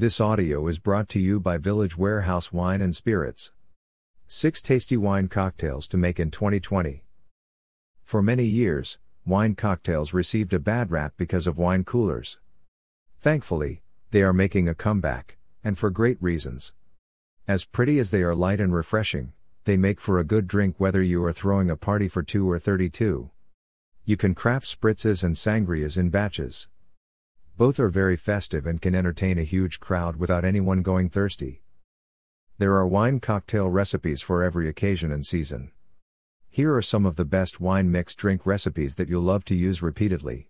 This audio is brought to you by Village Warehouse Wine and Spirits. Six tasty wine cocktails to make in 2020. For many years, wine cocktails received a bad rap because of wine coolers. Thankfully, they are making a comeback, and for great reasons. As pretty as they are light and refreshing, they make for a good drink whether you are throwing a party for 2 or 32. You can craft spritzes and sangrias in batches. Both are very festive and can entertain a huge crowd without anyone going thirsty. There are wine cocktail recipes for every occasion and season. Here are some of the best wine mixed drink recipes that you'll love to use repeatedly.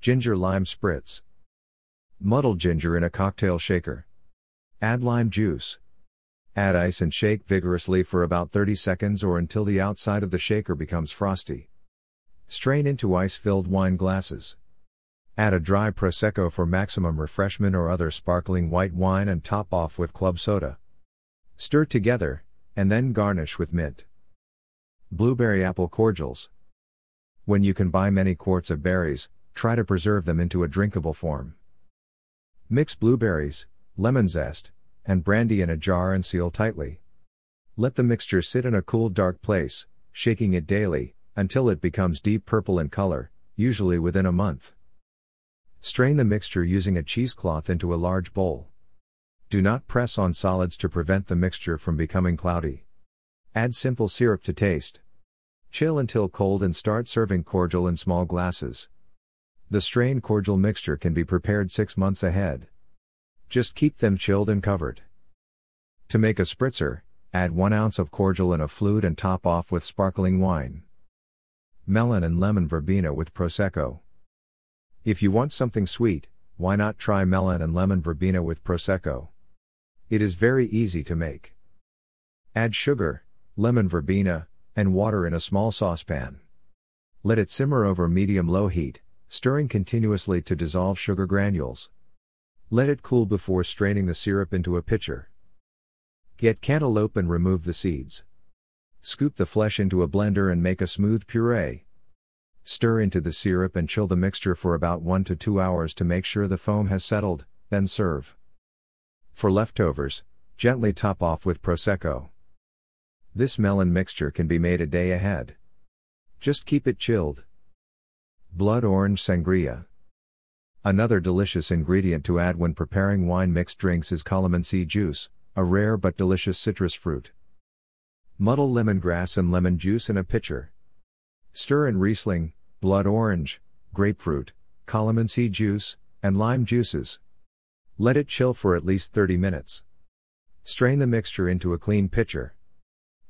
Ginger lime spritz. Muddle ginger in a cocktail shaker. Add lime juice. Add ice and shake vigorously for about 30 seconds or until the outside of the shaker becomes frosty. Strain into ice filled wine glasses. Add a dry Prosecco for maximum refreshment or other sparkling white wine and top off with club soda. Stir together, and then garnish with mint. Blueberry apple cordials. When you can buy many quarts of berries, try to preserve them into a drinkable form. Mix blueberries, lemon zest, and brandy in a jar and seal tightly. Let the mixture sit in a cool dark place, shaking it daily, until it becomes deep purple in color, usually within a month. Strain the mixture using a cheesecloth into a large bowl. Do not press on solids to prevent the mixture from becoming cloudy. Add simple syrup to taste. Chill until cold and start serving cordial in small glasses. The strained cordial mixture can be prepared six months ahead. Just keep them chilled and covered. To make a spritzer, add 1 ounce of cordial in a flute and top off with sparkling wine. Melon and lemon verbena with Prosecco. If you want something sweet, why not try melon and lemon verbena with Prosecco? It is very easy to make. Add sugar, lemon verbena, and water in a small saucepan. Let it simmer over medium low heat, stirring continuously to dissolve sugar granules. Let it cool before straining the syrup into a pitcher. Get cantaloupe and remove the seeds. Scoop the flesh into a blender and make a smooth puree. Stir into the syrup and chill the mixture for about 1 to 2 hours to make sure the foam has settled, then serve. For leftovers, gently top off with Prosecco. This melon mixture can be made a day ahead. Just keep it chilled. Blood orange sangria. Another delicious ingredient to add when preparing wine mixed drinks is calamansi juice, a rare but delicious citrus fruit. Muddle lemongrass and lemon juice in a pitcher. Stir in Riesling, blood orange, grapefruit, calamansi juice, and lime juices. Let it chill for at least 30 minutes. Strain the mixture into a clean pitcher.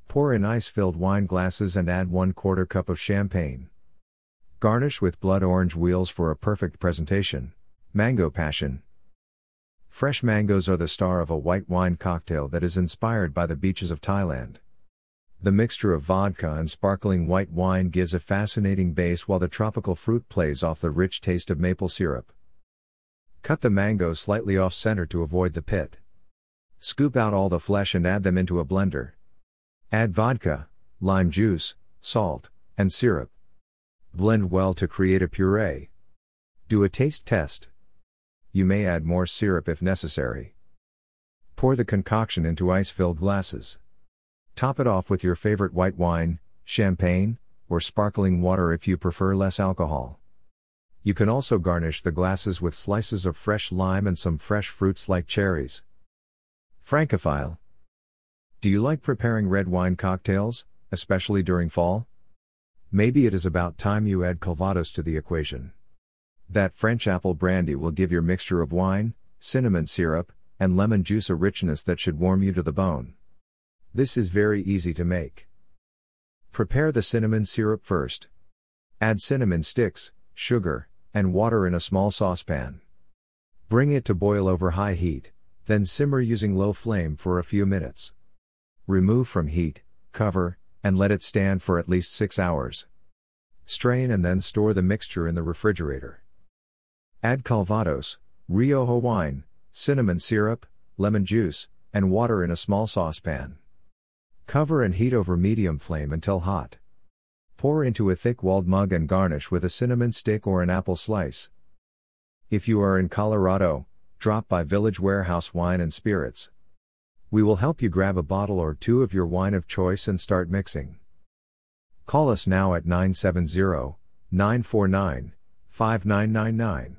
Pour in ice filled wine glasses and add 1 quarter cup of champagne. Garnish with blood orange wheels for a perfect presentation. Mango Passion. Fresh mangoes are the star of a white wine cocktail that is inspired by the beaches of Thailand. The mixture of vodka and sparkling white wine gives a fascinating base while the tropical fruit plays off the rich taste of maple syrup. Cut the mango slightly off center to avoid the pit. Scoop out all the flesh and add them into a blender. Add vodka, lime juice, salt, and syrup. Blend well to create a puree. Do a taste test. You may add more syrup if necessary. Pour the concoction into ice filled glasses. Top it off with your favorite white wine, champagne, or sparkling water if you prefer less alcohol. You can also garnish the glasses with slices of fresh lime and some fresh fruits like cherries. Francophile. Do you like preparing red wine cocktails, especially during fall? Maybe it is about time you add Calvados to the equation. That French apple brandy will give your mixture of wine, cinnamon syrup, and lemon juice a richness that should warm you to the bone. This is very easy to make. Prepare the cinnamon syrup first. Add cinnamon sticks, sugar, and water in a small saucepan. Bring it to boil over high heat, then simmer using low flame for a few minutes. Remove from heat, cover, and let it stand for at least 6 hours. Strain and then store the mixture in the refrigerator. Add Calvados, Rioja wine, cinnamon syrup, lemon juice, and water in a small saucepan. Cover and heat over medium flame until hot. Pour into a thick walled mug and garnish with a cinnamon stick or an apple slice. If you are in Colorado, drop by Village Warehouse Wine and Spirits. We will help you grab a bottle or two of your wine of choice and start mixing. Call us now at 970 949 5999.